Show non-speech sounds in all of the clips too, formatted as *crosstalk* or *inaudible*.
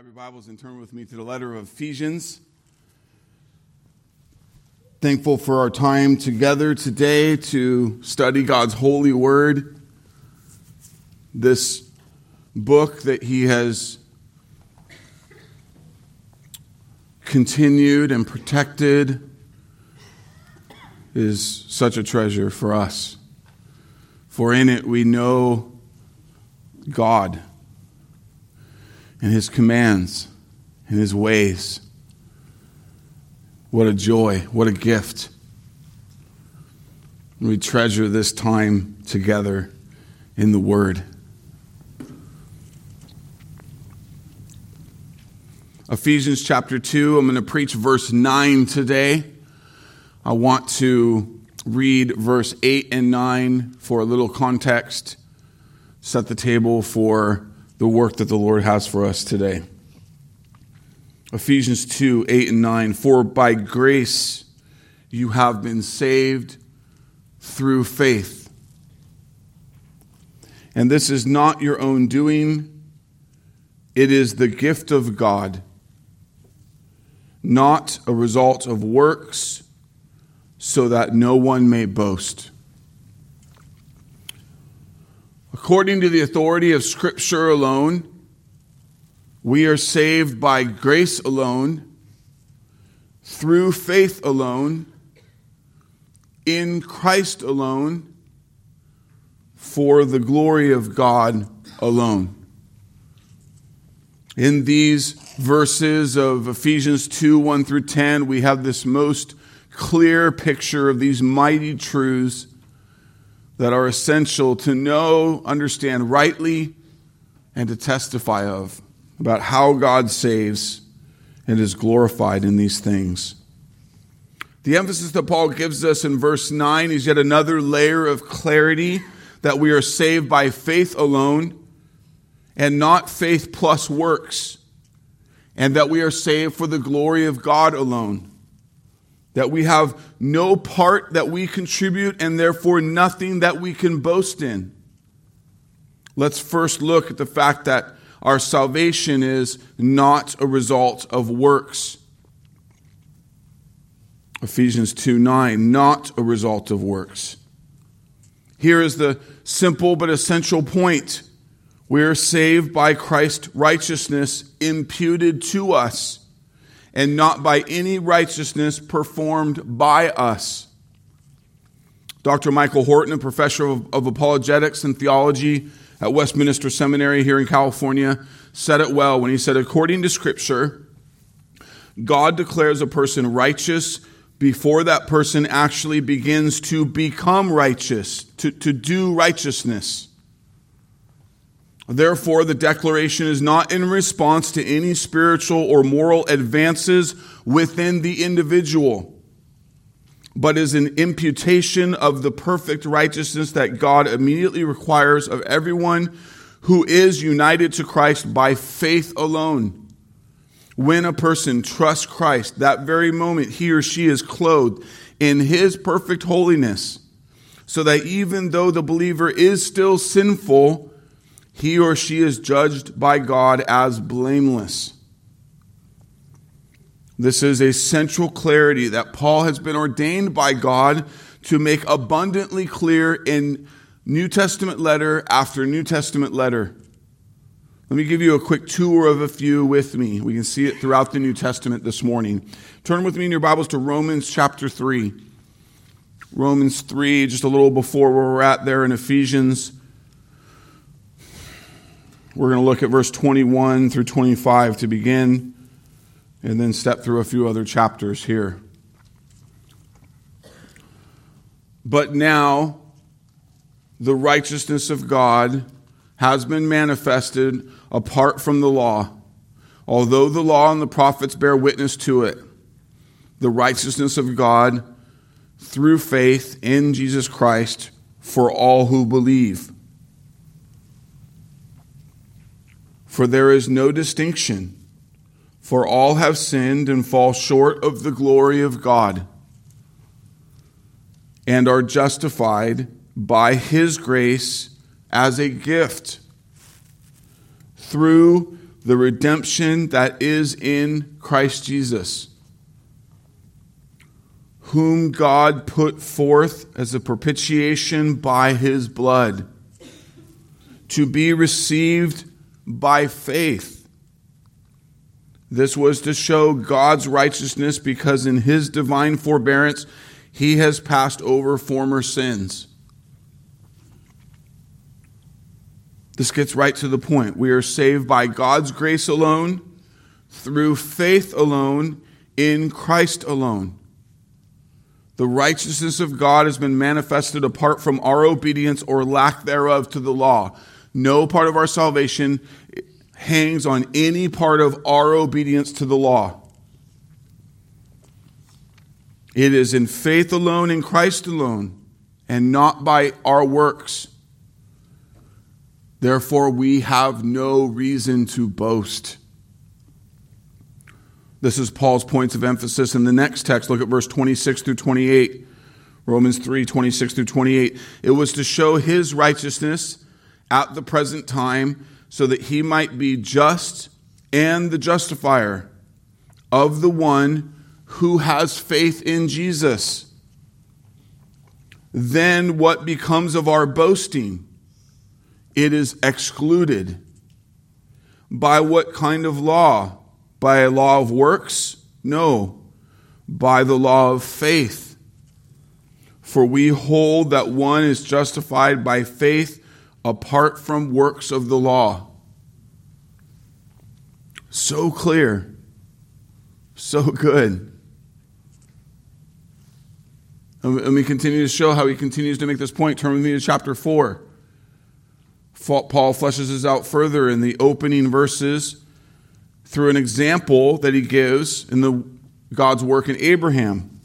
Grab your Bibles and turn with me to the letter of Ephesians. Thankful for our time together today to study God's holy word. This book that He has continued and protected is such a treasure for us. For in it we know God and his commands and his ways. What a joy, what a gift. We treasure this time together in the Word. Ephesians chapter 2, I'm going to preach verse 9 today. I want to read verse 8 and 9 for a little context, set the table for the work that the Lord has for us today. Ephesians 2 8 and 9. For by grace you have been saved through faith. And this is not your own doing, it is the gift of God, not a result of works, so that no one may boast. According to the authority of Scripture alone, we are saved by grace alone, through faith alone, in Christ alone, for the glory of God alone. In these verses of Ephesians 2 1 through 10, we have this most clear picture of these mighty truths that are essential to know, understand rightly, and to testify of about how God saves and is glorified in these things. The emphasis that Paul gives us in verse 9 is yet another layer of clarity that we are saved by faith alone and not faith plus works, and that we are saved for the glory of God alone that we have no part that we contribute and therefore nothing that we can boast in. Let's first look at the fact that our salvation is not a result of works. Ephesians 2 9, not a result of works. Here is the simple but essential point. We are saved by Christ's righteousness imputed to us and not by any righteousness performed by us. Dr. Michael Horton, a professor of, of, apologetics and theology at Westminster Seminary here in California, said it well when he said, according to Scripture, God declares a person righteous before that person actually begins to become righteous, to, to do righteousness. Therefore, the declaration is not in response to any spiritual or moral advances within the individual, but is an imputation of the perfect righteousness that God immediately requires of everyone who is united to Christ by faith alone. When a person trusts Christ, that very moment he or she is clothed in his perfect holiness, so that even though the believer is still sinful, he or she is judged by God as blameless. This is a central clarity that Paul has been ordained by God to make abundantly clear in New Testament letter after New Testament letter. Let me give you a quick tour of a few with me. We can see it throughout the New Testament this morning. Turn with me in your Bibles to Romans chapter 3. Romans 3, just a little before where we're at there in Ephesians. We're going to look at verse 21 through 25 to begin, and then step through a few other chapters here. But now, the righteousness of God has been manifested apart from the law, although the law and the prophets bear witness to it. The righteousness of God through faith in Jesus Christ for all who believe. For there is no distinction, for all have sinned and fall short of the glory of God, and are justified by his grace as a gift through the redemption that is in Christ Jesus, whom God put forth as a propitiation by his blood, to be received by faith. This was to show God's righteousness because in his divine forbearance he has passed over former sins. This gets right to the point. We are saved by God's grace alone, through faith alone, in Christ alone. The righteousness of God has been manifested apart from our obedience or lack thereof to the law. No part of our salvation hangs on any part of our obedience to the law. It is in faith alone, in Christ alone, and not by our works. Therefore, we have no reason to boast. This is Paul's points of emphasis in the next text. Look at verse 26 through 28. Romans 3 26 through 28. It was to show his righteousness at the present time so that he might be just and the justifier of the one who has faith in Jesus. Then what becomes of our boasting? It is excluded. By what kind of law? By a law of works? No, by the law of faith. For we hold that one is justified by faith apart from works of the law. So clear, so good. And we continue to show how he continues to make this point. Turn with me to chapter 4. Paul fleshes this out further in the opening verses through an example that he gives in the God's work in Abraham.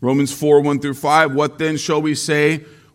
Romans 4 1 through 5. What then shall we say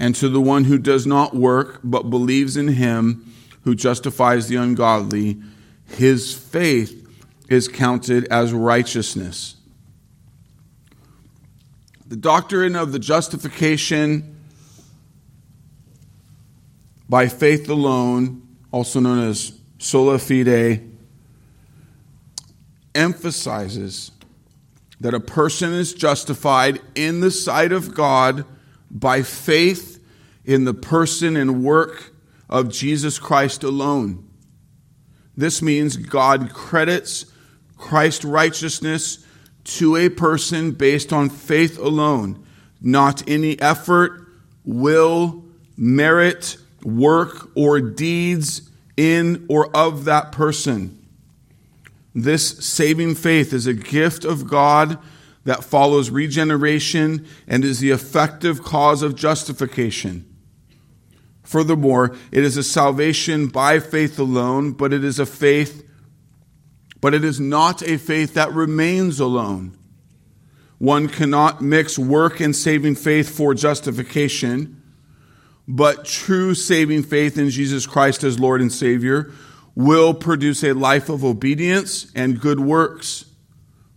And to the one who does not work, but believes in him who justifies the ungodly, his faith is counted as righteousness. The doctrine of the justification by faith alone, also known as sola fide, emphasizes that a person is justified in the sight of God by faith in the person and work of Jesus Christ alone. This means God credits Christ's righteousness to a person based on faith alone, not any effort, will, merit, work or deeds in or of that person. This saving faith is a gift of God that follows regeneration and is the effective cause of justification. Furthermore, it is a salvation by faith alone, but it is a faith, but it is not a faith that remains alone. One cannot mix work and saving faith for justification but true saving faith in Jesus Christ as Lord and Savior will produce a life of obedience and good works,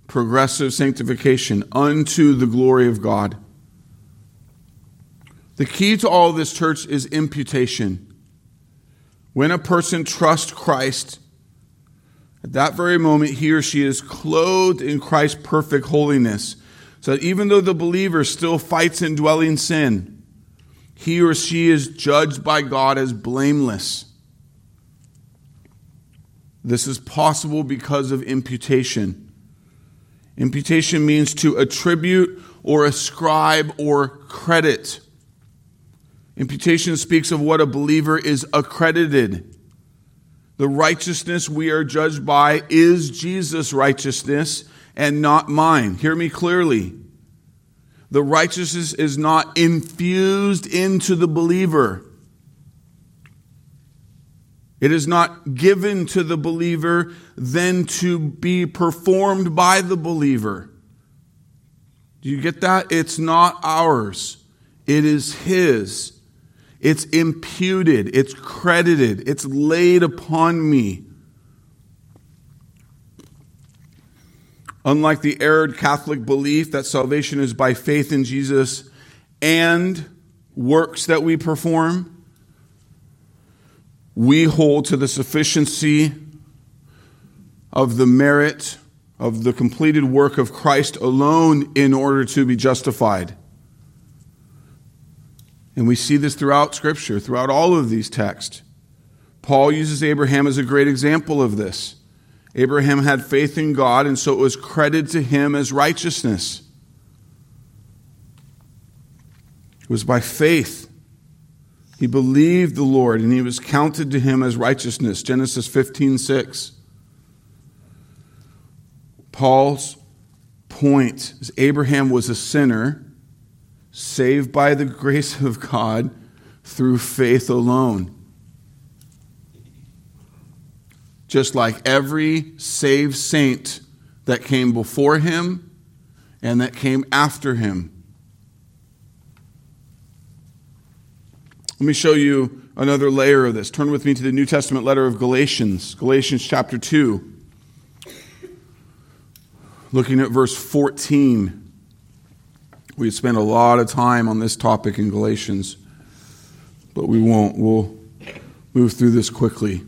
progressive sanctification unto the glory of God. The key to all this, church, is imputation. When a person trusts Christ, at that very moment, he or she is clothed in Christ's perfect holiness. So that even though the believer still fights indwelling sin, he or she is judged by God as blameless. This is possible because of imputation. Imputation means to attribute or ascribe or credit. Imputation speaks of what a believer is accredited. The righteousness we are judged by is Jesus' righteousness and not mine. Hear me clearly. The righteousness is not infused into the believer. It is not given to the believer, then to be performed by the believer. Do you get that? It's not ours, it is His. It's imputed, it's credited, it's laid upon me. Unlike the erred Catholic belief that salvation is by faith in Jesus and works that we perform, we hold to the sufficiency of the merit of the completed work of Christ alone in order to be justified. And we see this throughout Scripture, throughout all of these texts. Paul uses Abraham as a great example of this. Abraham had faith in God, and so it was credited to him as righteousness. It was by faith. He believed the Lord, and he was counted to him as righteousness. Genesis 15 6. Paul's point is Abraham was a sinner saved by the grace of God through faith alone. Just like every saved saint that came before him and that came after him. Let me show you another layer of this. Turn with me to the New Testament letter of Galatians, Galatians chapter 2. Looking at verse 14. We spend a lot of time on this topic in Galatians, but we won't. We'll move through this quickly.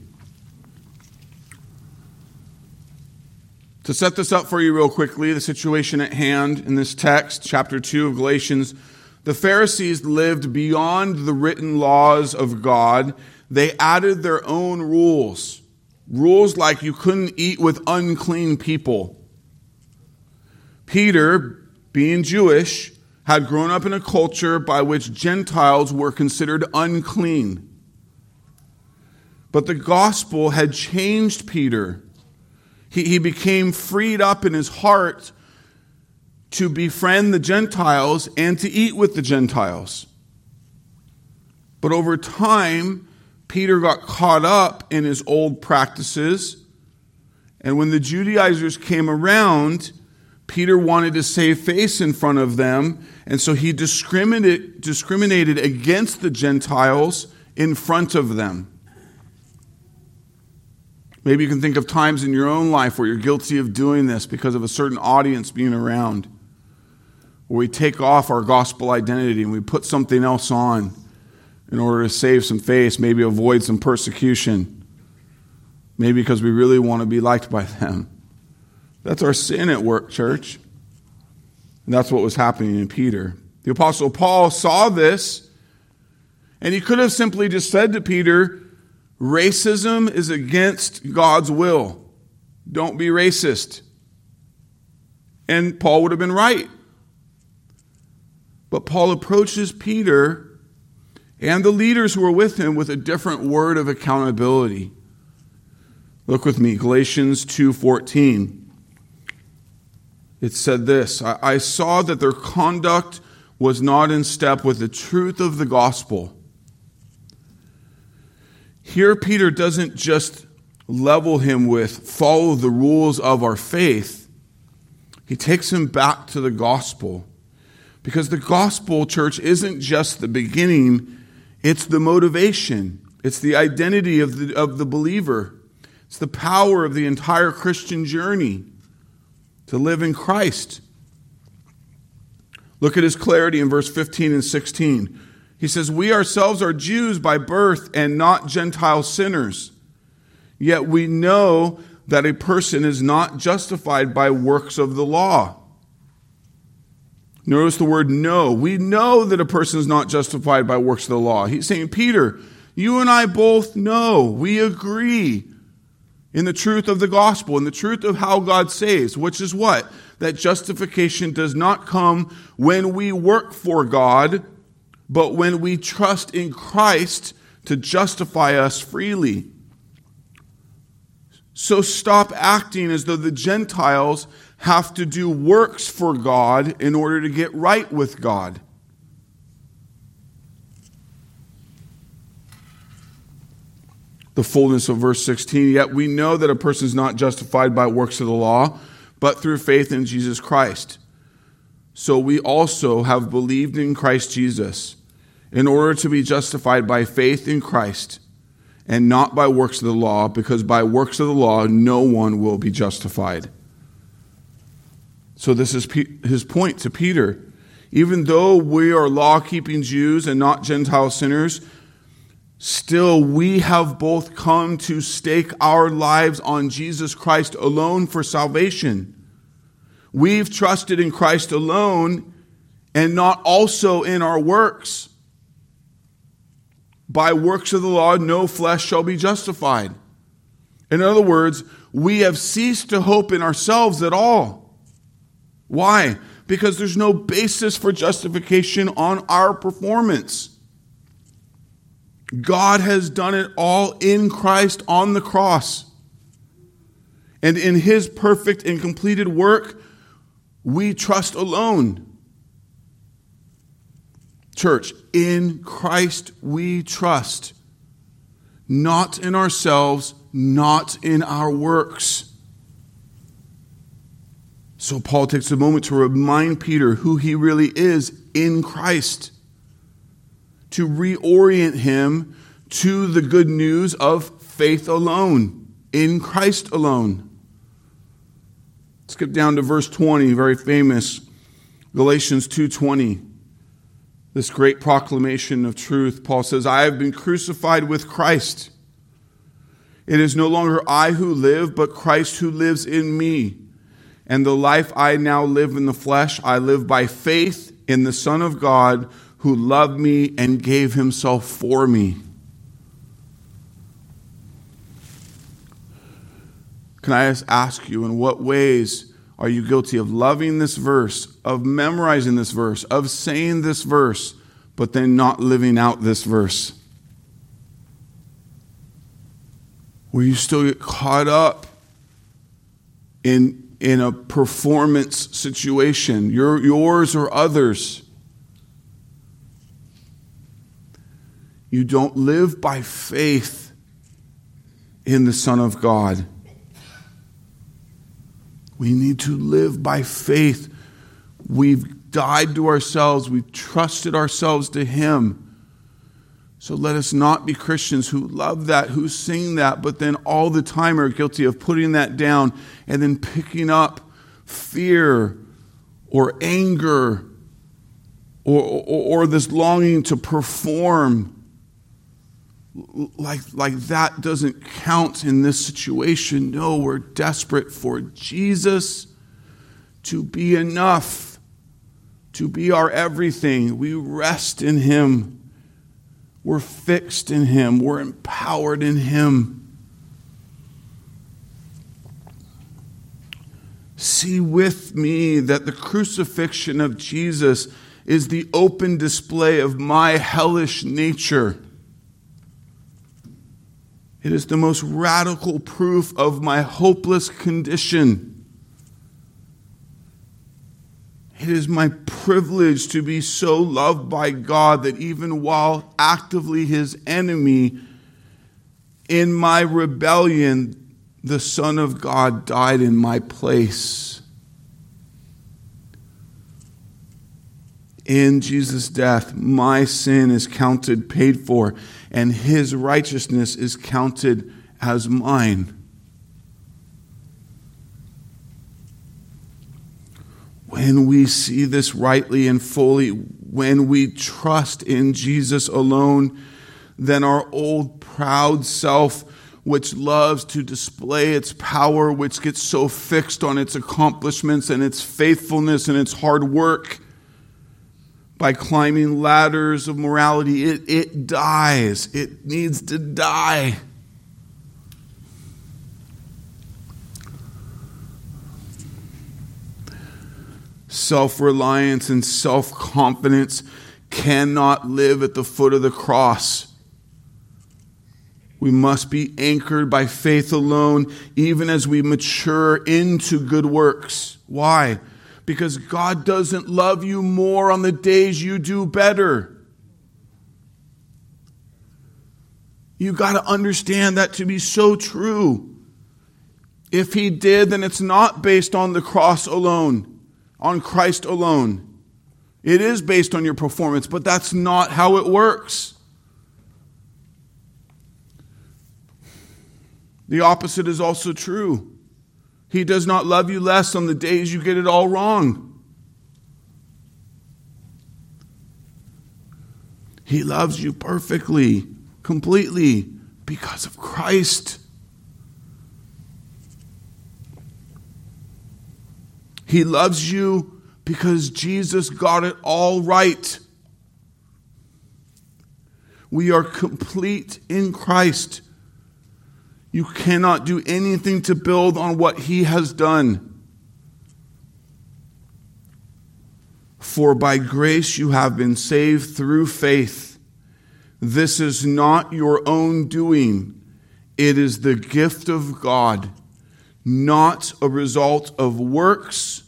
To set this up for you, real quickly, the situation at hand in this text, chapter 2 of Galatians, the Pharisees lived beyond the written laws of God. They added their own rules. Rules like you couldn't eat with unclean people. Peter, being Jewish, had grown up in a culture by which Gentiles were considered unclean. But the gospel had changed Peter. He, he became freed up in his heart to befriend the Gentiles and to eat with the Gentiles. But over time, Peter got caught up in his old practices. And when the Judaizers came around, Peter wanted to save face in front of them, and so he discriminated, discriminated against the Gentiles in front of them. Maybe you can think of times in your own life where you're guilty of doing this because of a certain audience being around. Where we take off our gospel identity and we put something else on in order to save some face, maybe avoid some persecution. Maybe because we really want to be liked by them. That's our sin at work, church. And that's what was happening in Peter. The Apostle Paul saw this, and he could have simply just said to Peter, Racism is against God's will. Don't be racist. And Paul would have been right. But Paul approaches Peter and the leaders who are with him with a different word of accountability. Look with me, Galatians 2:14 it said this I saw that their conduct was not in step with the truth of the gospel. Here, Peter doesn't just level him with follow the rules of our faith, he takes him back to the gospel. Because the gospel, church, isn't just the beginning, it's the motivation, it's the identity of the, of the believer, it's the power of the entire Christian journey to live in Christ. Look at his clarity in verse 15 and 16. He says, We ourselves are Jews by birth and not Gentile sinners. Yet we know that a person is not justified by works of the law. Notice the word know. We know that a person is not justified by works of the law. He's saying, Peter, you and I both know, we agree in the truth of the gospel, in the truth of how God saves, which is what? That justification does not come when we work for God, but when we trust in Christ to justify us freely. So stop acting as though the Gentiles have to do works for God in order to get right with God. the fullness of verse 16. Yet we know that a person is not justified by works of the law, but through faith in Jesus Christ. So we also have believed in Christ Jesus in order to be justified by faith in Christ and not by works of the law, because by works of the law no one will be justified. So, this is his point to Peter. Even though we are law keeping Jews and not Gentile sinners, still we have both come to stake our lives on Jesus Christ alone for salvation. We've trusted in Christ alone and not also in our works. By works of the law, no flesh shall be justified. In other words, we have ceased to hope in ourselves at all. Why? Because there's no basis for justification on our performance. God has done it all in Christ on the cross. And in his perfect and completed work, we trust alone. Church, in Christ we trust, not in ourselves, not in our works. So Paul takes a moment to remind Peter who he really is in Christ, to reorient him to the good news of faith alone, in Christ alone. Skip down to verse 20, very famous Galatians 2:20 this great proclamation of truth, Paul says, I have been crucified with Christ. It is no longer I who live, but Christ who lives in me. And the life I now live in the flesh, I live by faith in the Son of God who loved me and gave himself for me. Can I just ask you, in what ways are you guilty of loving this verse, of memorizing this verse, of saying this verse, but then not living out this verse? Will you still get caught up in, in a performance situation, your, yours or others. You don't live by faith in the Son of God. We need to live by faith. We've died to ourselves, we've trusted ourselves to Him. So let us not be Christians who love that, who sing that, but then all the time are guilty of putting that down and then picking up fear or anger or, or, or this longing to perform like, like that doesn't count in this situation. No, we're desperate for Jesus to be enough, to be our everything. We rest in Him, we're fixed in Him, we're empowered in Him. See with me that the crucifixion of Jesus is the open display of my hellish nature. It is the most radical proof of my hopeless condition. It is my privilege to be so loved by God that even while actively his enemy, in my rebellion, the Son of God died in my place. In Jesus' death, my sin is counted paid for and his righteousness is counted as mine. When we see this rightly and fully, when we trust in Jesus alone, then our old proud self, which loves to display its power, which gets so fixed on its accomplishments and its faithfulness and its hard work, by climbing ladders of morality. It, it dies. It needs to die. Self reliance and self confidence cannot live at the foot of the cross. We must be anchored by faith alone, even as we mature into good works. Why? because God doesn't love you more on the days you do better. You got to understand that to be so true. If he did, then it's not based on the cross alone, on Christ alone. It is based on your performance, but that's not how it works. The opposite is also true. He does not love you less on the days you get it all wrong. He loves you perfectly, completely, because of Christ. He loves you because Jesus got it all right. We are complete in Christ. You cannot do anything to build on what He has done. For by grace you have been saved through faith. This is not your own doing, it is the gift of God, not a result of works,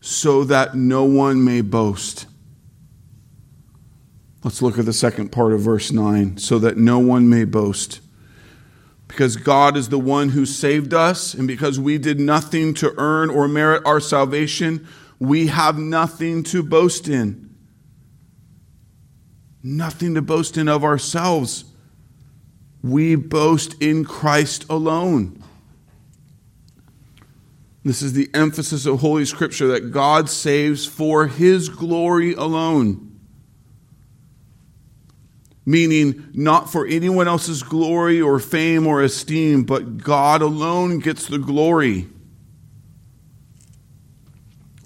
so that no one may boast. Let's look at the second part of verse 9 so that no one may boast because God is the one who saved us, and because we did nothing to earn or merit our salvation, we have nothing to boast in. Nothing to boast in of ourselves. We boast in Christ alone. This is the emphasis of Holy Scripture that God saves for His glory alone meaning not for anyone else's glory or fame or esteem, but God alone gets the glory.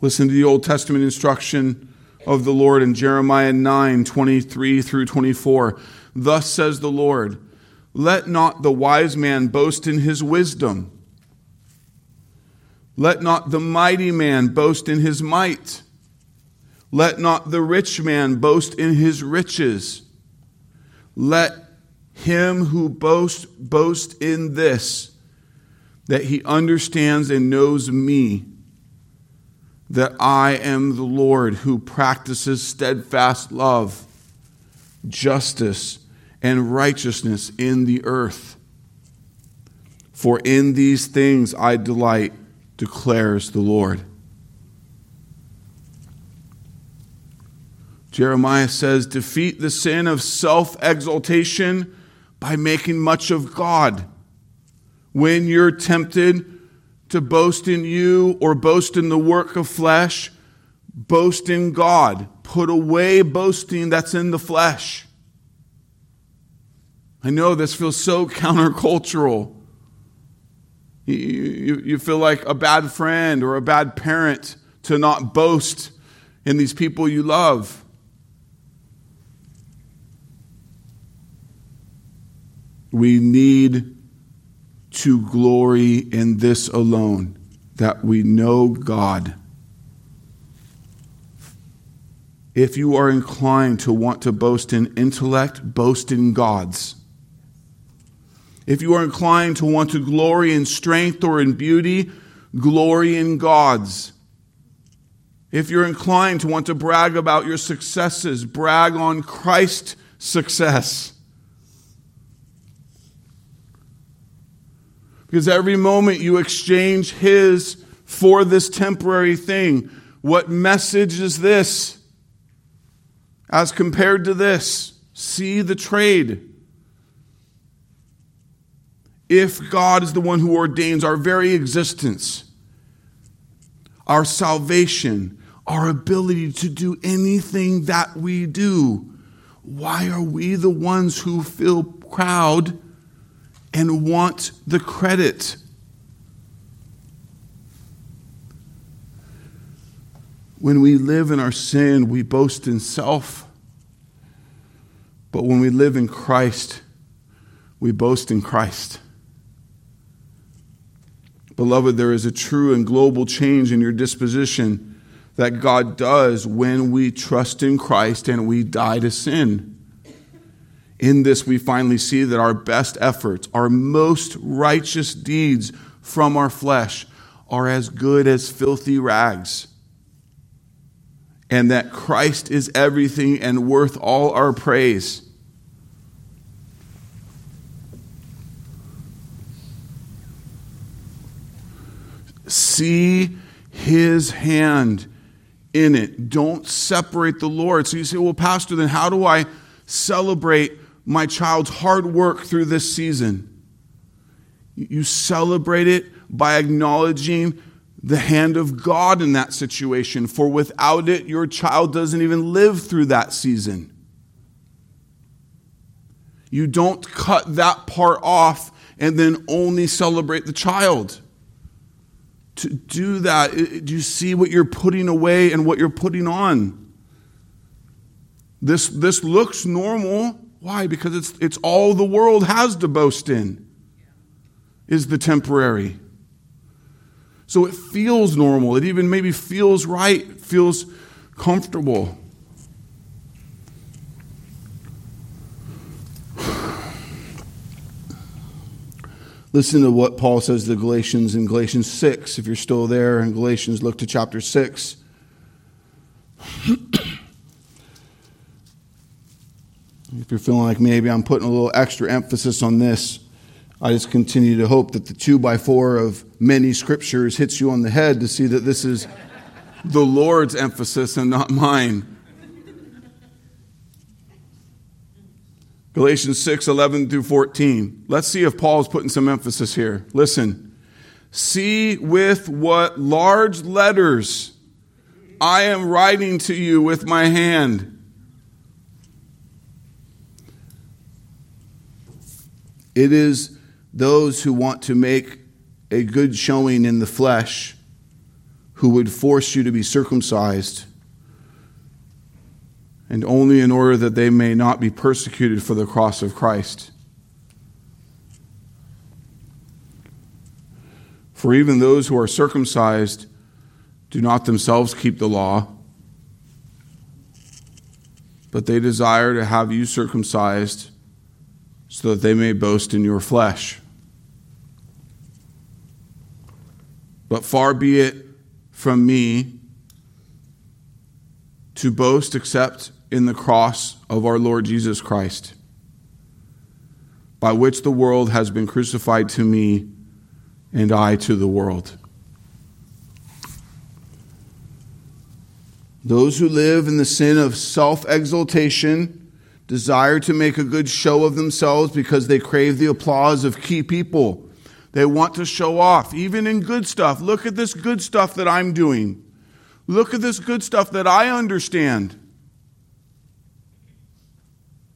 Listen to the Old Testament instruction of the Lord in Jeremiah 9 23 through 24. Thus says the Lord, Let not the wise man boast in his wisdom. Let not the mighty man boast in his might. Let not the rich man boast in his riches let him who boasts boast in this, that he understands and knows me, that I am the Lord who practices steadfast love, justice, and righteousness in the earth. For in these things I delight, declares the Lord. Jeremiah says, defeat the sin of self exaltation by making much of God. When you're tempted to boast in you or boast in the work of flesh, boast in God. Put away boasting that's in the flesh. I know this feels so countercultural. You, you, feel like a bad friend or a bad parent to not boast in these people you love. We need to glory in this alone that we know God. If you are inclined to want to boast in intellect, boast in God's. If you are inclined to want to glory in strength or in beauty, glory in God's. If you're inclined to want to brag about your successes, brag on Christ's success. Because every moment you exchange His for this temporary thing. What message is this? As compared to this, see the trade. If God is the one who ordains our very existence, our salvation, our ability to do anything that we do, why are we the ones who feel proud? and want the credit. When we live in our sin, we boast in self. But when we live in Christ, we boast in Christ. Beloved, there is a true and global change in your disposition that God does when we trust in Christ and we die to sin. In this, we finally see that our best efforts, our most righteous deeds from our flesh, are as good as filthy rags. And that Christ is everything and worth all our praise. See his hand in it. Don't separate the Lord. So you say, well, Pastor, then how do I celebrate my child's hard work through this season? You celebrate it by acknowledging the hand of God in that situation, for without it, your child doesn't even live through that season. You don't cut that part off and then only celebrate the child. To do that, do you see what you're putting away and what you're putting on? This, this looks normal. Why? Because it's, it's all the world has to boast in, is the temporary. So it feels normal. It even maybe feels right, feels comfortable. Listen to what Paul says to the Galatians in Galatians 6. If you're still there in Galatians, look to chapter 6. *clears throat* if you're feeling like maybe I'm putting a little extra emphasis on this, I just continue to hope that the two by four of many scriptures hits you on the head to see that this is the Lord's emphasis and not mine. Galatians 6 11 through 14. Let's see if Paul's putting some emphasis here. Listen. See with what large letters I am writing to you with my hand. It is those who want to make a good showing in the flesh who would force you to be circumcised, and only in order that they may not be persecuted for the cross of Christ. For even those who are circumcised do not themselves keep the law, but they desire to have you circumcised so that they may boast in your flesh. But far be it from me to boast except in the cross of our Lord Jesus Christ, by which the world has been crucified to me and I to the world. Those who live in the sin of self exaltation desire to make a good show of themselves because they crave the applause of key people they want to show off, even in good stuff. Look at this good stuff that I'm doing. Look at this good stuff that I understand.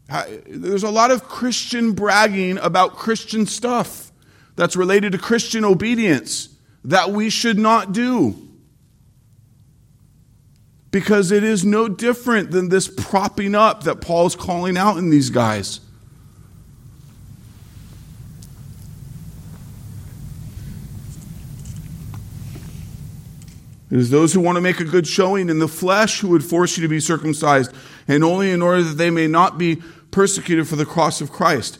There's a lot of Christian bragging about Christian stuff that's related to Christian obedience that we should not do. Because it is no different than this propping up that Paul's calling out in these guys. It is those who want to make a good showing in the flesh who would force you to be circumcised, and only in order that they may not be persecuted for the cross of Christ.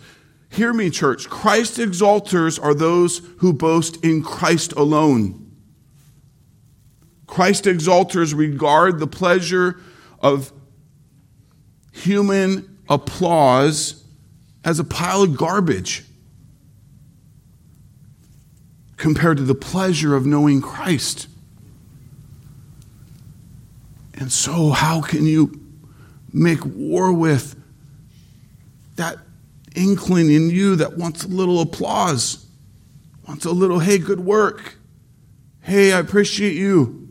Hear me, church. Christ exalters are those who boast in Christ alone. Christ exalters regard the pleasure of human applause as a pile of garbage compared to the pleasure of knowing Christ. And so, how can you make war with that inkling in you that wants a little applause, wants a little, hey, good work. Hey, I appreciate you.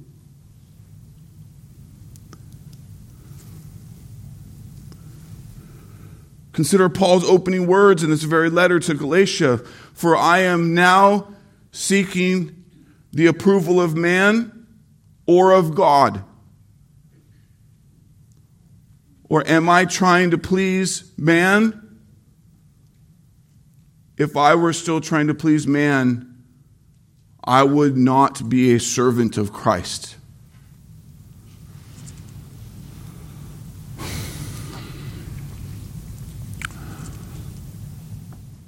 Consider Paul's opening words in this very letter to Galatia For I am now seeking the approval of man or of God. Or am I trying to please man? If I were still trying to please man, I would not be a servant of Christ.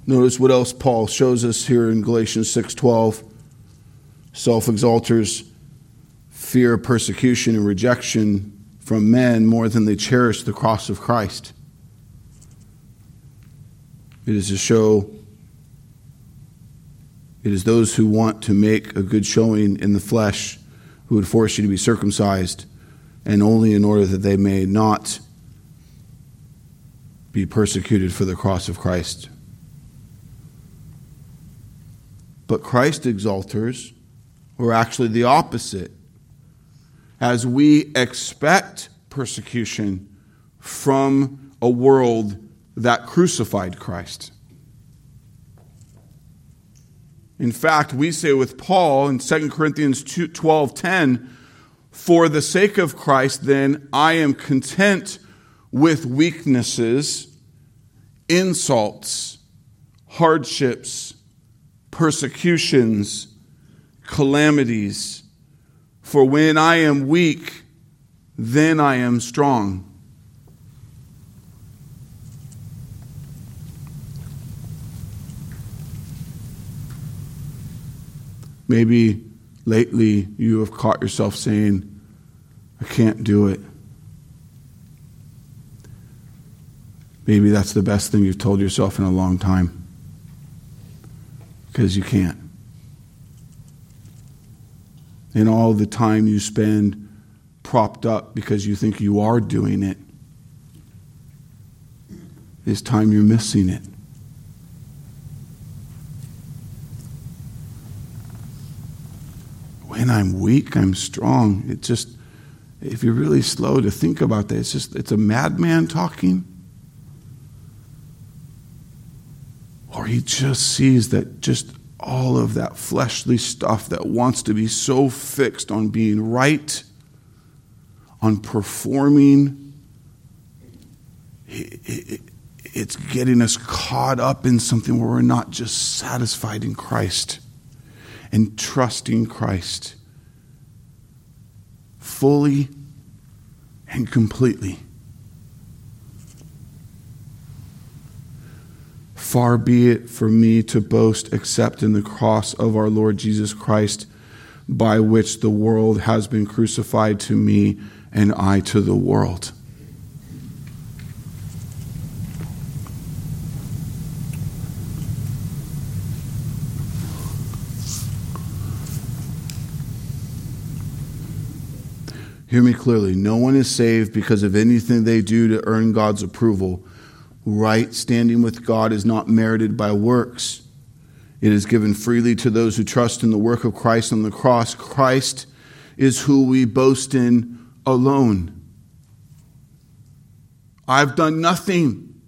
Notice what else Paul shows us here in Galatians 6:12. Self-exalters fear persecution and rejection from men more than they cherish the cross of Christ. It is to show It is those who want to make a good showing in the flesh who would force you to be circumcised, and only in order that they may not be persecuted for the cross of Christ. But Christ exalters were actually the opposite. As we expect persecution from a world that crucified Christ. In fact, we say with Paul in 2 Corinthians 12 10, for the sake of Christ, then, I am content with weaknesses, insults, hardships, persecutions, calamities. For when I am weak, then I am strong. Maybe lately you have caught yourself saying, I can't do it. Maybe that's the best thing you've told yourself in a long time. Because you can't. And all the time you spend propped up because you think you are doing it is time you're missing it. when I'm weak, I'm strong. It just, if you're really slow to think about that, it's just, it's a madman talking. Or he just sees that just all of that fleshly stuff that wants to be so fixed on being right, on performing, it's getting us caught up in something where we're not just satisfied in Christ and trusting Christ fully and completely. Far be it from me to boast except in the cross of our Lord Jesus Christ, by which the world has been crucified to me and I to the world. Hear me clearly. No one is saved because of anything they do to earn God's approval. Right standing with God is not merited by works. It is given freely to those who trust in the work of Christ on the cross. Christ is who we boast in alone. I've done nothing.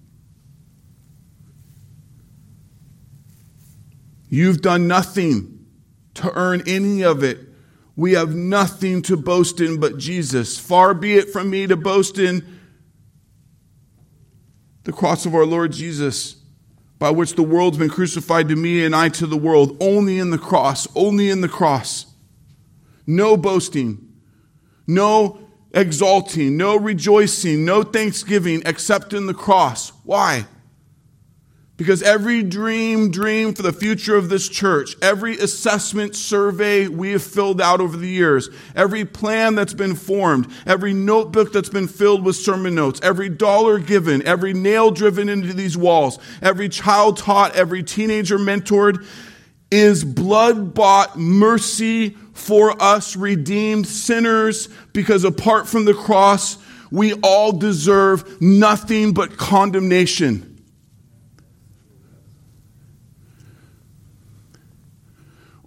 You've done nothing to earn any of it. We have nothing to boast in but Jesus. Far be it from me to boast in the cross of our Lord Jesus, by which the world's been crucified to me and I to the world. Only in the cross, only in the cross. No boasting, no exalting, no rejoicing, no thanksgiving except in the cross. Why? Because every dream, dream for the future of this church, every assessment survey we have filled out over the years, every plan that's been formed, every notebook that's been filled with sermon notes, every dollar given, every nail driven into these walls, every child taught, every teenager mentored, is blood bought mercy for us redeemed sinners because apart from the cross, we all deserve nothing but condemnation.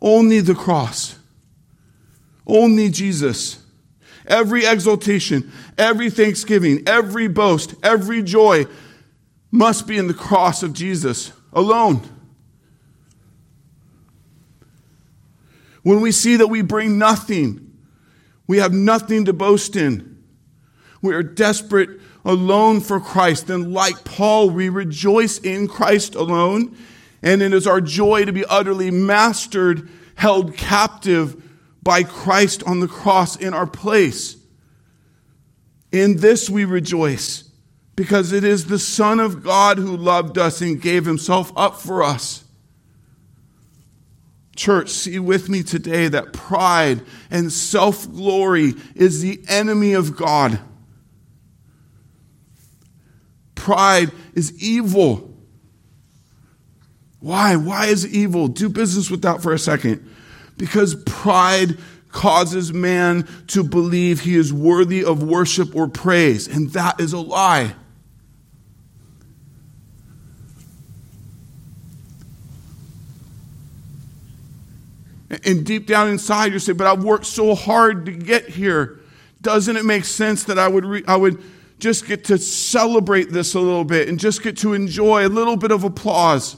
Only the cross. Only Jesus. Every exaltation, every thanksgiving, every boast, every joy must be in the cross of Jesus alone. When we see that we bring nothing, we have nothing to boast in, we are desperate alone for Christ, then, like Paul, we rejoice in Christ alone and it is our joy to be utterly mastered, held captive by Christ on the cross in our place. In this we rejoice because it is the Son of God who loved us and gave himself up for us. Church, see with me today that pride and self glory is the enemy of God. Pride is evil. Why? Why is evil? Do business with that for a second. Because pride causes man to believe he is worthy of worship or praise, and that is a lie. And deep down inside, you say, But I've worked so hard to get here. Doesn't it make sense that I would, re- I would just get to celebrate this a little bit and just get to enjoy a little bit of applause?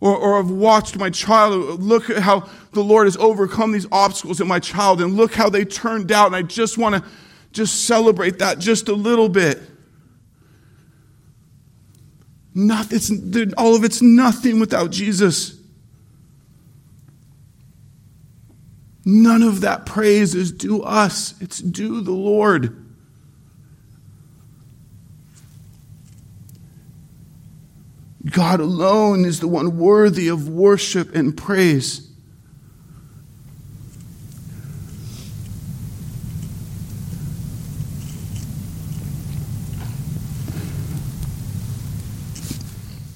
Or, or I've watched my child, look at how the Lord has overcome these obstacles in my child, and look how they turned out, and I just want to just celebrate that just a little bit. Nothing, all of it's nothing without Jesus. None of that praise is due us, it's due the Lord. God alone is the one worthy of worship and praise.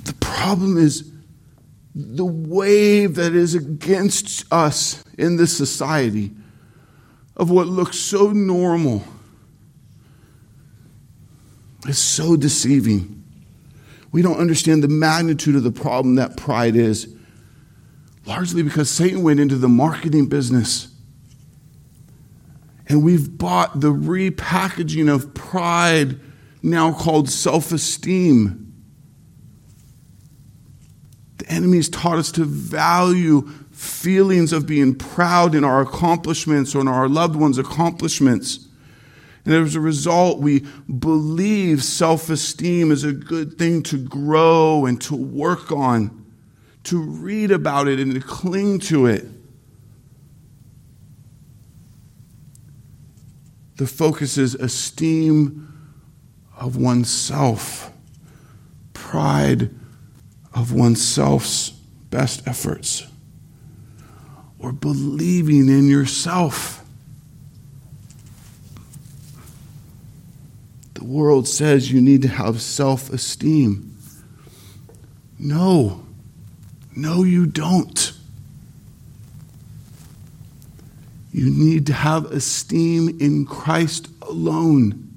The problem is the wave that is against us in this society of what looks so normal is so deceiving. We don't understand the magnitude of the problem that pride is, largely because Satan went into the marketing business. And we've bought the repackaging of pride, now called self esteem. The enemy's taught us to value feelings of being proud in our accomplishments or in our loved ones' accomplishments. And as a result, we believe self esteem is a good thing to grow and to work on, to read about it and to cling to it. The focus is esteem of oneself, pride of oneself's best efforts, or believing in yourself. The world says you need to have self esteem. No, no, you don't. You need to have esteem in Christ alone.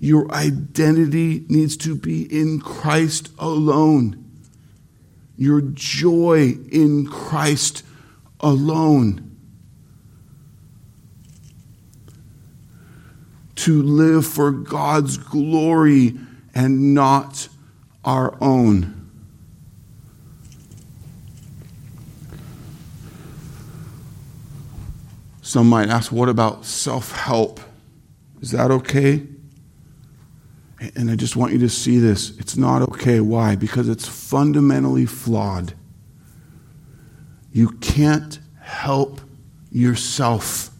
Your identity needs to be in Christ alone. Your joy in Christ alone. To live for God's glory and not our own. Some might ask, what about self help? Is that okay? And I just want you to see this. It's not okay. Why? Because it's fundamentally flawed. You can't help yourself.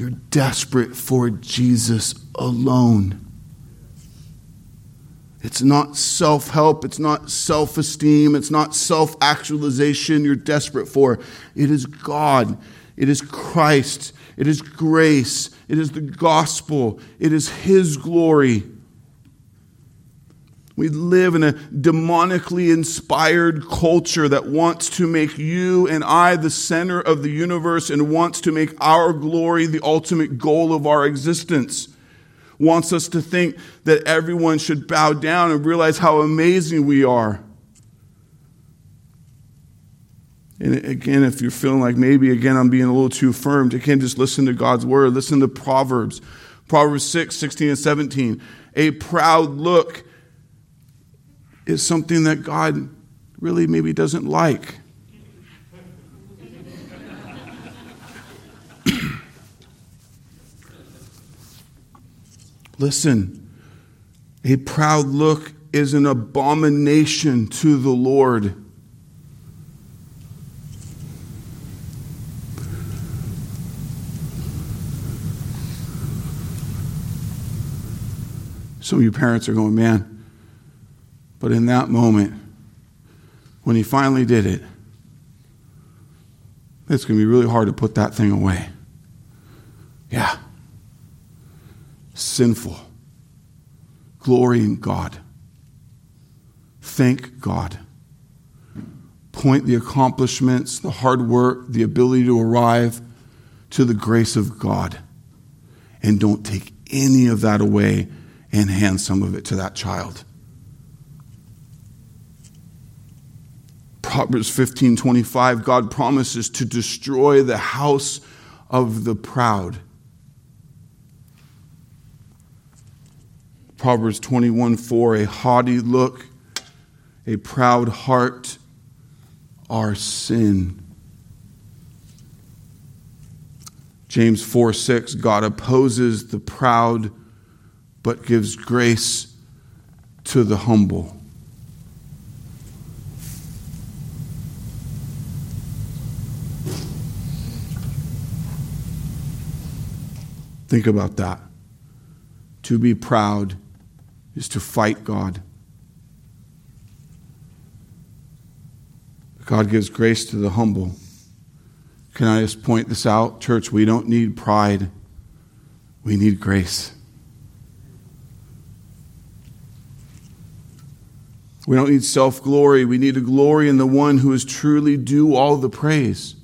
You're desperate for Jesus alone. It's not self help. It's not self esteem. It's not self actualization you're desperate for. It is God. It is Christ. It is grace. It is the gospel. It is His glory. We live in a demonically inspired culture that wants to make you and I the center of the universe and wants to make our glory the ultimate goal of our existence. Wants us to think that everyone should bow down and realize how amazing we are. And again, if you're feeling like maybe again I'm being a little too firm, again, just listen to God's word. Listen to Proverbs. Proverbs 6, 16 and 17. A proud look is something that God really maybe doesn't like. *clears throat* Listen, a proud look is an abomination to the Lord. Some of you parents are going, man, but in that moment, when he finally did it, it's going to be really hard to put that thing away. Yeah. Sinful. glory in God. Thank God. Point the accomplishments, the hard work, the ability to arrive to the grace of God. And don't take any of that away and hand some of it to that child. Proverbs 15:25 God promises to destroy the house of the proud. Proverbs 21:4 a haughty look, a proud heart are sin. James 4 6, God opposes the proud, but gives grace to the humble. Think about that. To be proud is to fight God. God gives grace to the humble. Can I just point this out? Church, we don't need pride, we need grace. We don't need self glory. We need a glory in the one who is truly due all the praise.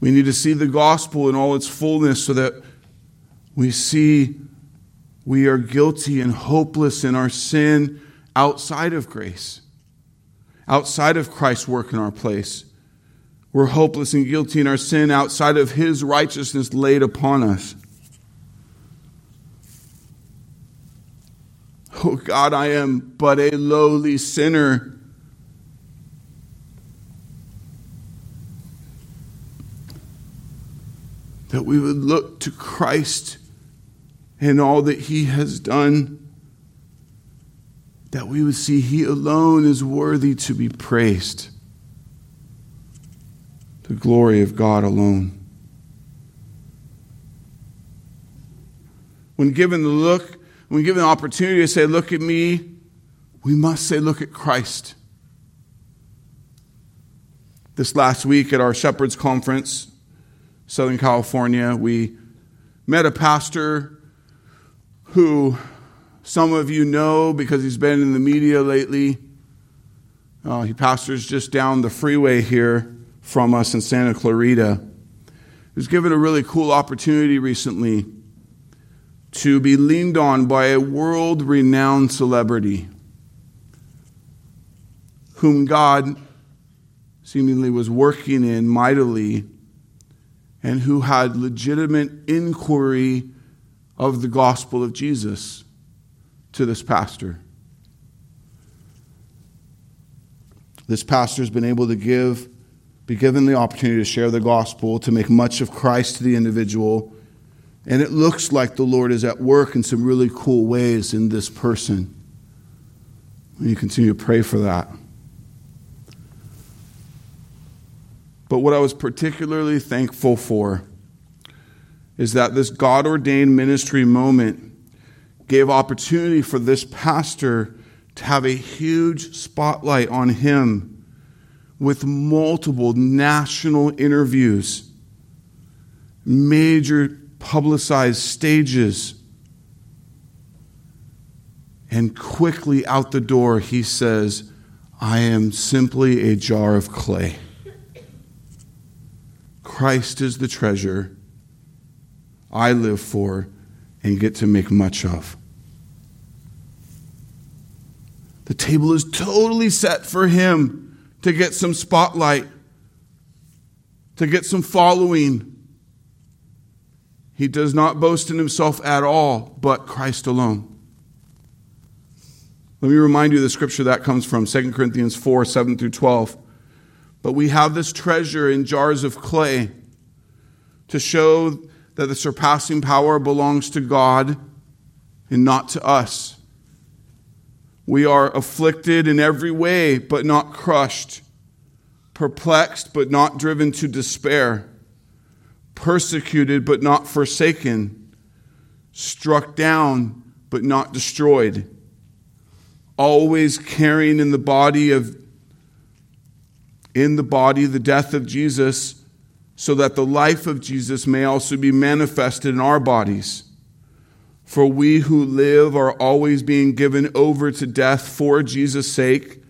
We need to see the gospel in all its fullness so that we see we are guilty and hopeless in our sin outside of grace, outside of Christ's work in our place. We're hopeless and guilty in our sin outside of His righteousness laid upon us. Oh God, I am but a lowly sinner. That we would look to Christ and all that He has done. That we would see He alone is worthy to be praised the glory of God alone. When given the look, when given the opportunity to say, Look at me, we must say, Look at Christ. This last week at our Shepherds Conference, Southern California, we met a pastor who some of you know because he's been in the media lately. Uh, he pastors just down the freeway here from us in Santa Clarita. He was given a really cool opportunity recently to be leaned on by a world renowned celebrity whom God seemingly was working in mightily and who had legitimate inquiry of the gospel of Jesus to this pastor. This pastor has been able to give be given the opportunity to share the gospel, to make much of Christ to the individual. And it looks like the Lord is at work in some really cool ways in this person. And you continue to pray for that. But what I was particularly thankful for is that this God ordained ministry moment gave opportunity for this pastor to have a huge spotlight on him with multiple national interviews, major publicized stages. And quickly out the door, he says, I am simply a jar of clay. Christ is the treasure I live for and get to make much of. The table is totally set for him to get some spotlight, to get some following. He does not boast in himself at all, but Christ alone. Let me remind you of the scripture that comes from 2 Corinthians 4 7 through 12. But we have this treasure in jars of clay to show that the surpassing power belongs to God and not to us. We are afflicted in every way, but not crushed, perplexed, but not driven to despair, persecuted, but not forsaken, struck down, but not destroyed, always carrying in the body of in the body the death of Jesus so that the life of Jesus may also be manifested in our bodies. For we who live are always being given over to death for Jesus' sake,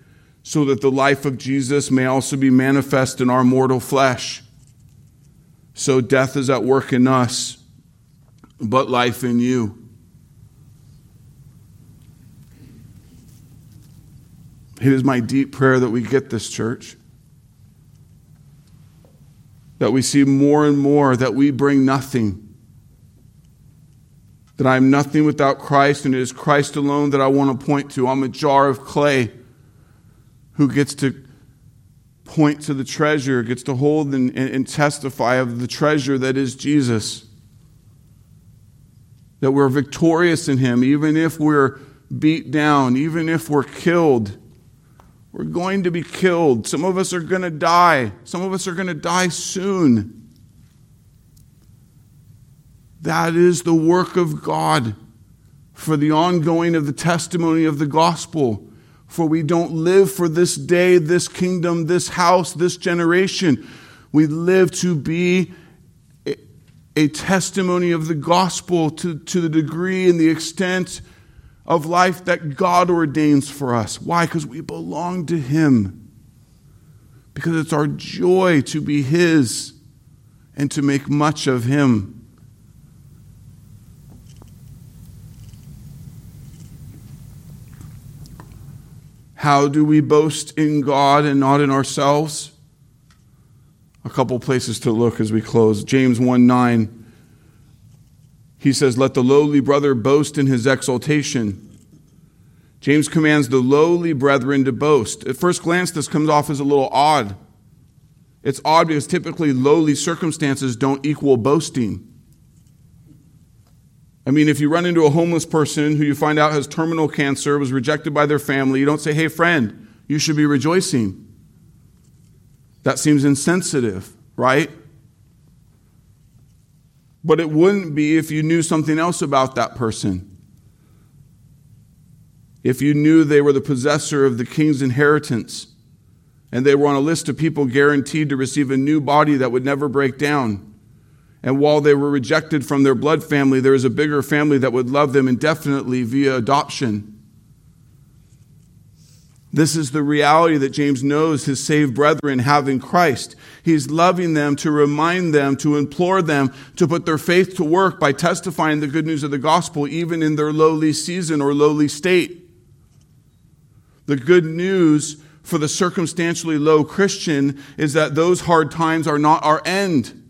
so that the life of Jesus may also be manifest in our mortal flesh. So death is at work in us, but life in you. It is my deep prayer that we get this, church. That we see more and more that we bring nothing that I am nothing without Christ, and it is Christ alone that I want to point to. I'm a jar of clay who gets to point to the treasure, gets to hold and, and, and testify of the treasure that is Jesus. That we're victorious in Him, even if we're beat down, even if we're killed. We're going to be killed. Some of us are going to die. Some of us are going to die soon. That is the work of God for the ongoing of the testimony of the gospel. For we don't live for this day, this kingdom, this house, this generation. We live to be a, testimony of the gospel to, to the degree and the extent of life that God ordains for us. Why? Because we belong to Him. Because it's our joy to be His and to make much of Him. How do we boast in God and not in ourselves? A couple places to look as we close. James 1 9. He says, Let the lowly brother boast in his exaltation. James commands the lowly brethren to boast. At first glance, this comes off as a little odd. It's odd because typically lowly circumstances don't equal boasting. I mean, if you run into a homeless person who you find out has terminal cancer, was rejected by their family, you don't say, hey, friend, you should be rejoicing. That seems insensitive, right? But it wouldn't be if you knew something else about that person. If you knew they were the possessor of the king's inheritance and they were on a list of people guaranteed to receive a new body that would never break down and while they were rejected from their blood family, there is a bigger family that would love them indefinitely via adoption. This is the reality that James knows his saved brethren have in Christ. He's loving them to remind them, to implore them to put their faith to work by testifying the good news of the gospel, even in their lowly season or lowly state. The good news for the circumstantially low Christian is that those hard times are not our end.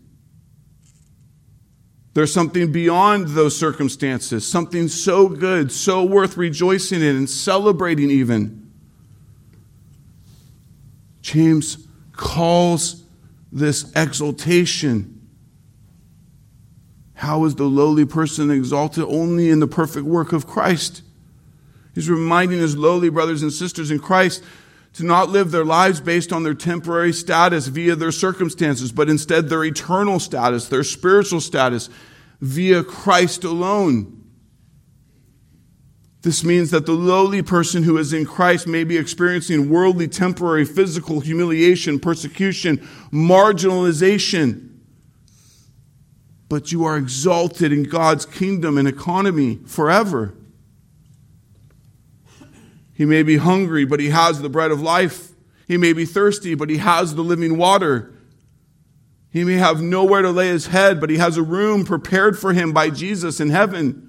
There's something beyond those circumstances, something so good, so worth rejoicing in and celebrating, even. James calls this exaltation. How is the lowly person exalted? Only in the perfect work of Christ. He's reminding his lowly brothers and sisters in Christ to not live their lives based on their temporary status via their circumstances, but instead their eternal status, their spiritual status via Christ alone. This means that the lowly person who is in Christ may be experiencing worldly, temporary, physical humiliation, persecution, marginalization. But you are exalted in God's kingdom and economy forever. He may be hungry, but he has the bread of life. He may be thirsty, but he has the living water. He may have nowhere to lay his head, but he has a room prepared for him by Jesus in heaven.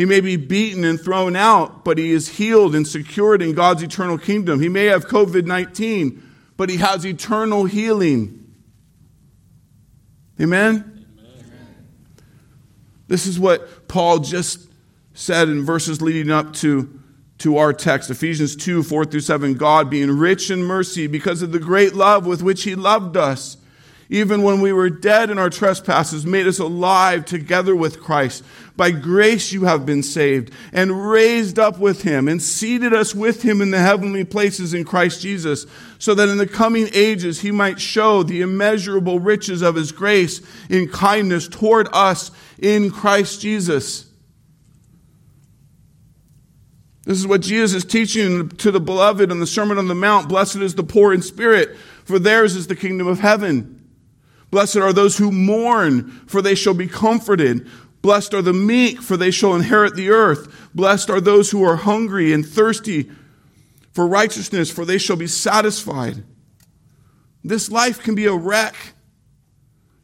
He may be beaten and thrown out, but he is healed and secured in God's eternal kingdom. He may have COVID 19, but he has eternal healing. Amen? Amen? This is what Paul just said in verses leading up to to our text, Ephesians 2 4 through 7. God, being rich in mercy because of the great love with which He loved us, even when we were dead in our trespasses, made us alive together with Christ. By grace you have been saved, and raised up with Him, and seated us with Him in the heavenly places in Christ Jesus, so that in the coming ages He might show the immeasurable riches of His grace in kindness toward us in Christ Jesus. This is what Jesus is teaching to the beloved in the Sermon on the Mount. Blessed is the poor in spirit, for theirs is the kingdom of heaven. Blessed are those who mourn, for they shall be comforted. Blessed are the meek, for they shall inherit the earth. Blessed are those who are hungry and thirsty for righteousness, for they shall be satisfied. This life can be a wreck.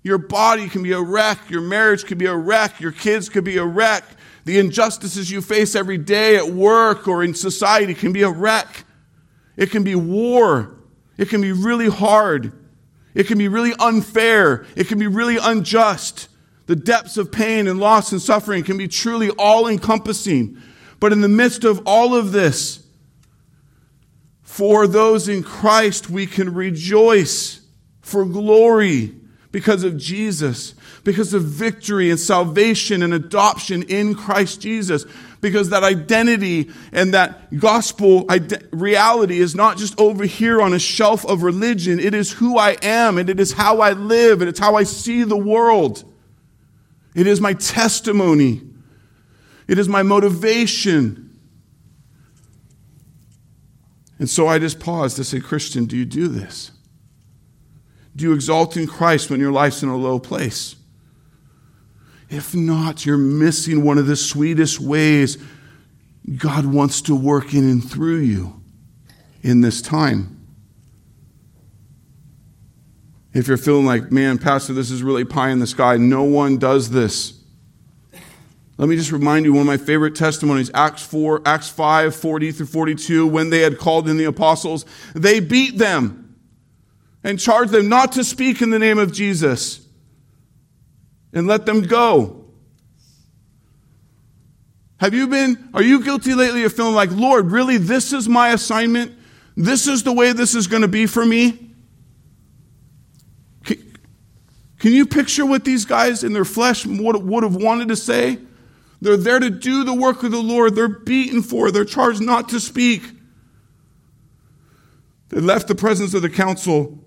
Your body can be a wreck. Your marriage can be a wreck. Your kids could be a wreck. The injustices you face every day at work or in society can be a wreck. It can be war. It can be really hard. It can be really unfair. It can be really unjust. The depths of pain and loss and suffering can be truly all encompassing. But in the midst of all of this, for those in Christ, we can rejoice for glory because of Jesus, because of victory and salvation and adoption in Christ Jesus, because that identity and that gospel reality is not just over here on a shelf of religion. It is who I am and it is how I live and it's how I see the world. It is my testimony. It is my motivation. And so I just pause to say, Christian, do you do this? Do you exalt in Christ when your life's in a low place? If not, you're missing one of the sweetest ways God wants to work in and through you in this time. If you're feeling like, man, Pastor, this is really pie in the sky, no one does this. Let me just remind you one of my favorite testimonies, Acts 4, Acts 5, 40 through 42, when they had called in the apostles, they beat them and charged them not to speak in the name of Jesus and let them go. Have you been, are you guilty lately of feeling like, Lord, really, this is my assignment? This is the way this is going to be for me? Can you picture what these guys in their flesh would, would have wanted to say? They're there to do the work of the Lord. They're beaten for. They're charged not to speak. They left the presence of the council.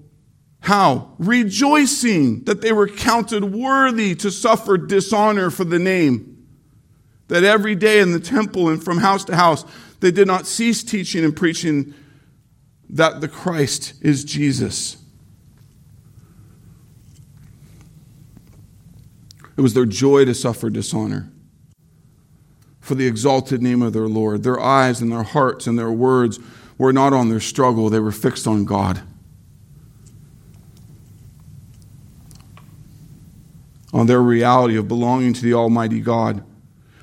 How? Rejoicing that they were counted worthy to suffer dishonor for the name. That every day in the temple and from house to house, they did not cease teaching and preaching that the Christ is Jesus. It was their joy to suffer dishonor for the exalted name of their Lord. Their eyes and their hearts and their words were not on their struggle, they were fixed on God. On their reality of belonging to the Almighty God,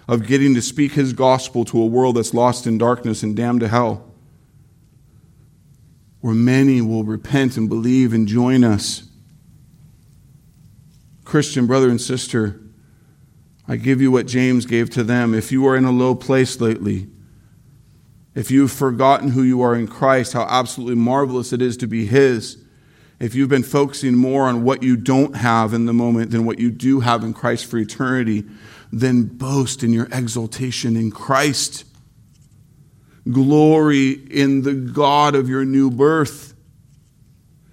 of getting to speak His gospel to a world that's lost in darkness and damned to hell, where many will repent and believe and join us Christian brother and sister, I give you what James gave to them. If you are in a low place lately, if you've forgotten who you are in Christ, how absolutely marvelous it is to be His, if you've been focusing more on what you don't have in the moment than what you do have in Christ for eternity, then boast in your exaltation in Christ. Glory in the God of your new birth.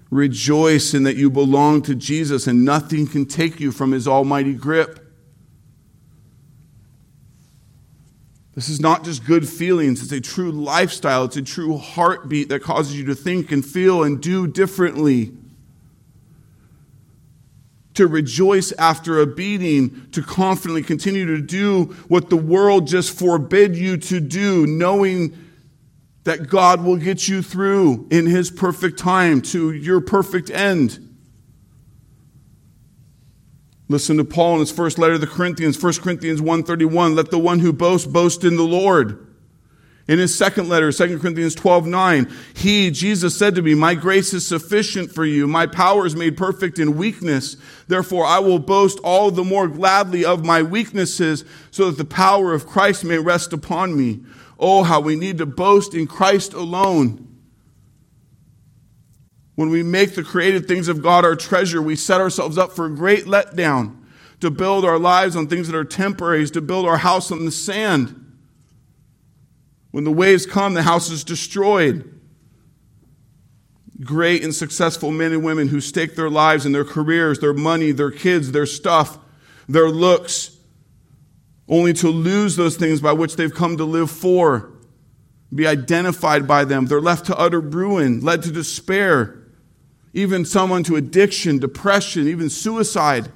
Rejoice in that you belong to Jesus and nothing can take you from his almighty grip. This is not just good feelings, it's a true lifestyle. It's a true heartbeat that causes you to think and feel and do differently. To rejoice after a beating, to confidently continue to do what the world just forbid you to do, knowing that God will get you through in His perfect time to your perfect end. Listen to Paul in his first letter to the Corinthians, 1 Corinthians 1.31, let the one who boasts boast in the Lord. In his second letter, 2 Corinthians 12, 9, he, Jesus, said to me, My grace is sufficient for you. My power is made perfect in weakness. Therefore, I will boast all the more gladly of my weaknesses, so that the power of Christ may rest upon me. Oh, how we need to boast in Christ alone. When we make the created things of God our treasure, we set ourselves up for a great letdown to build our lives on things that are temporary, to build our house on the sand. When the waves come, the house is destroyed. Great and successful men and women who stake their lives and their careers, their money, their kids, their stuff, their looks, only to lose those things by which they've come to live for, be identified by them. They're left to utter ruin, led to despair, even someone to addiction, depression, even suicide.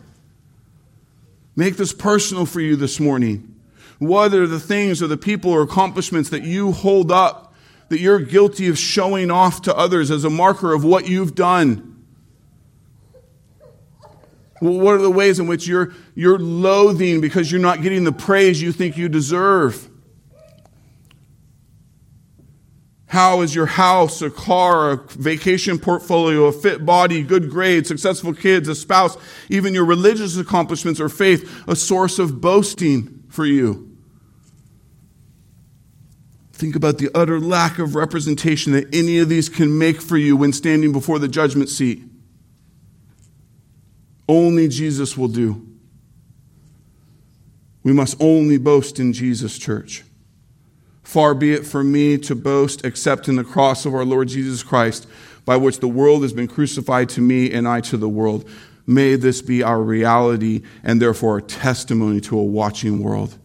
Make this personal for you this morning. What are the things or the people or accomplishments that you hold up that you're guilty of showing off to others as a marker of what you've done? What are the ways in which you're, you're loathing because you're not getting the praise you think you deserve? How is your house, a car, a vacation portfolio, a fit body, good grades, successful kids, a spouse, even your religious accomplishments or faith a source of boasting for you? Think about the utter lack of representation that any of these can make for you when standing before the judgment seat. Only Jesus will do. We must only boast in Jesus, church. Far be it from me to boast except in the cross of our Lord Jesus Christ, by which the world has been crucified to me and I to the world. May this be our reality and therefore a testimony to a watching world.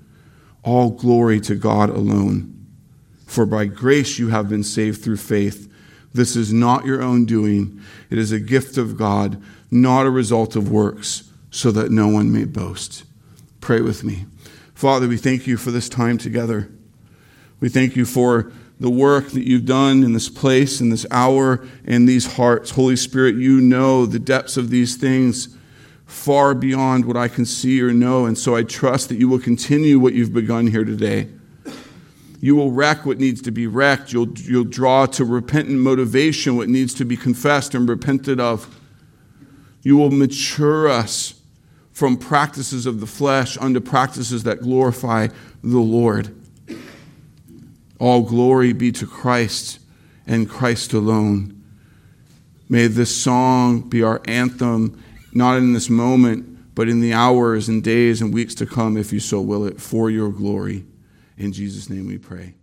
All glory to God alone. For by grace you have been saved through faith. This is not your own doing, it is a gift of God, not a result of works, so that no one may boast. Pray with me. Father, we thank you for this time together. We thank you for the work that you've done in this place, in this hour, in these hearts. Holy Spirit, you know the depths of these things far beyond what I can see or know. And so I trust that you will continue what you've begun here today. You will wreck what needs to be wrecked. You'll, you'll draw to repentant motivation what needs to be confessed and repented of. You will mature us from practices of the flesh unto practices that glorify the Lord. All glory be to Christ and Christ alone. May this song be our anthem, not in this moment, but in the hours and days and weeks to come, if you so will it, for your glory. In Jesus' name we pray.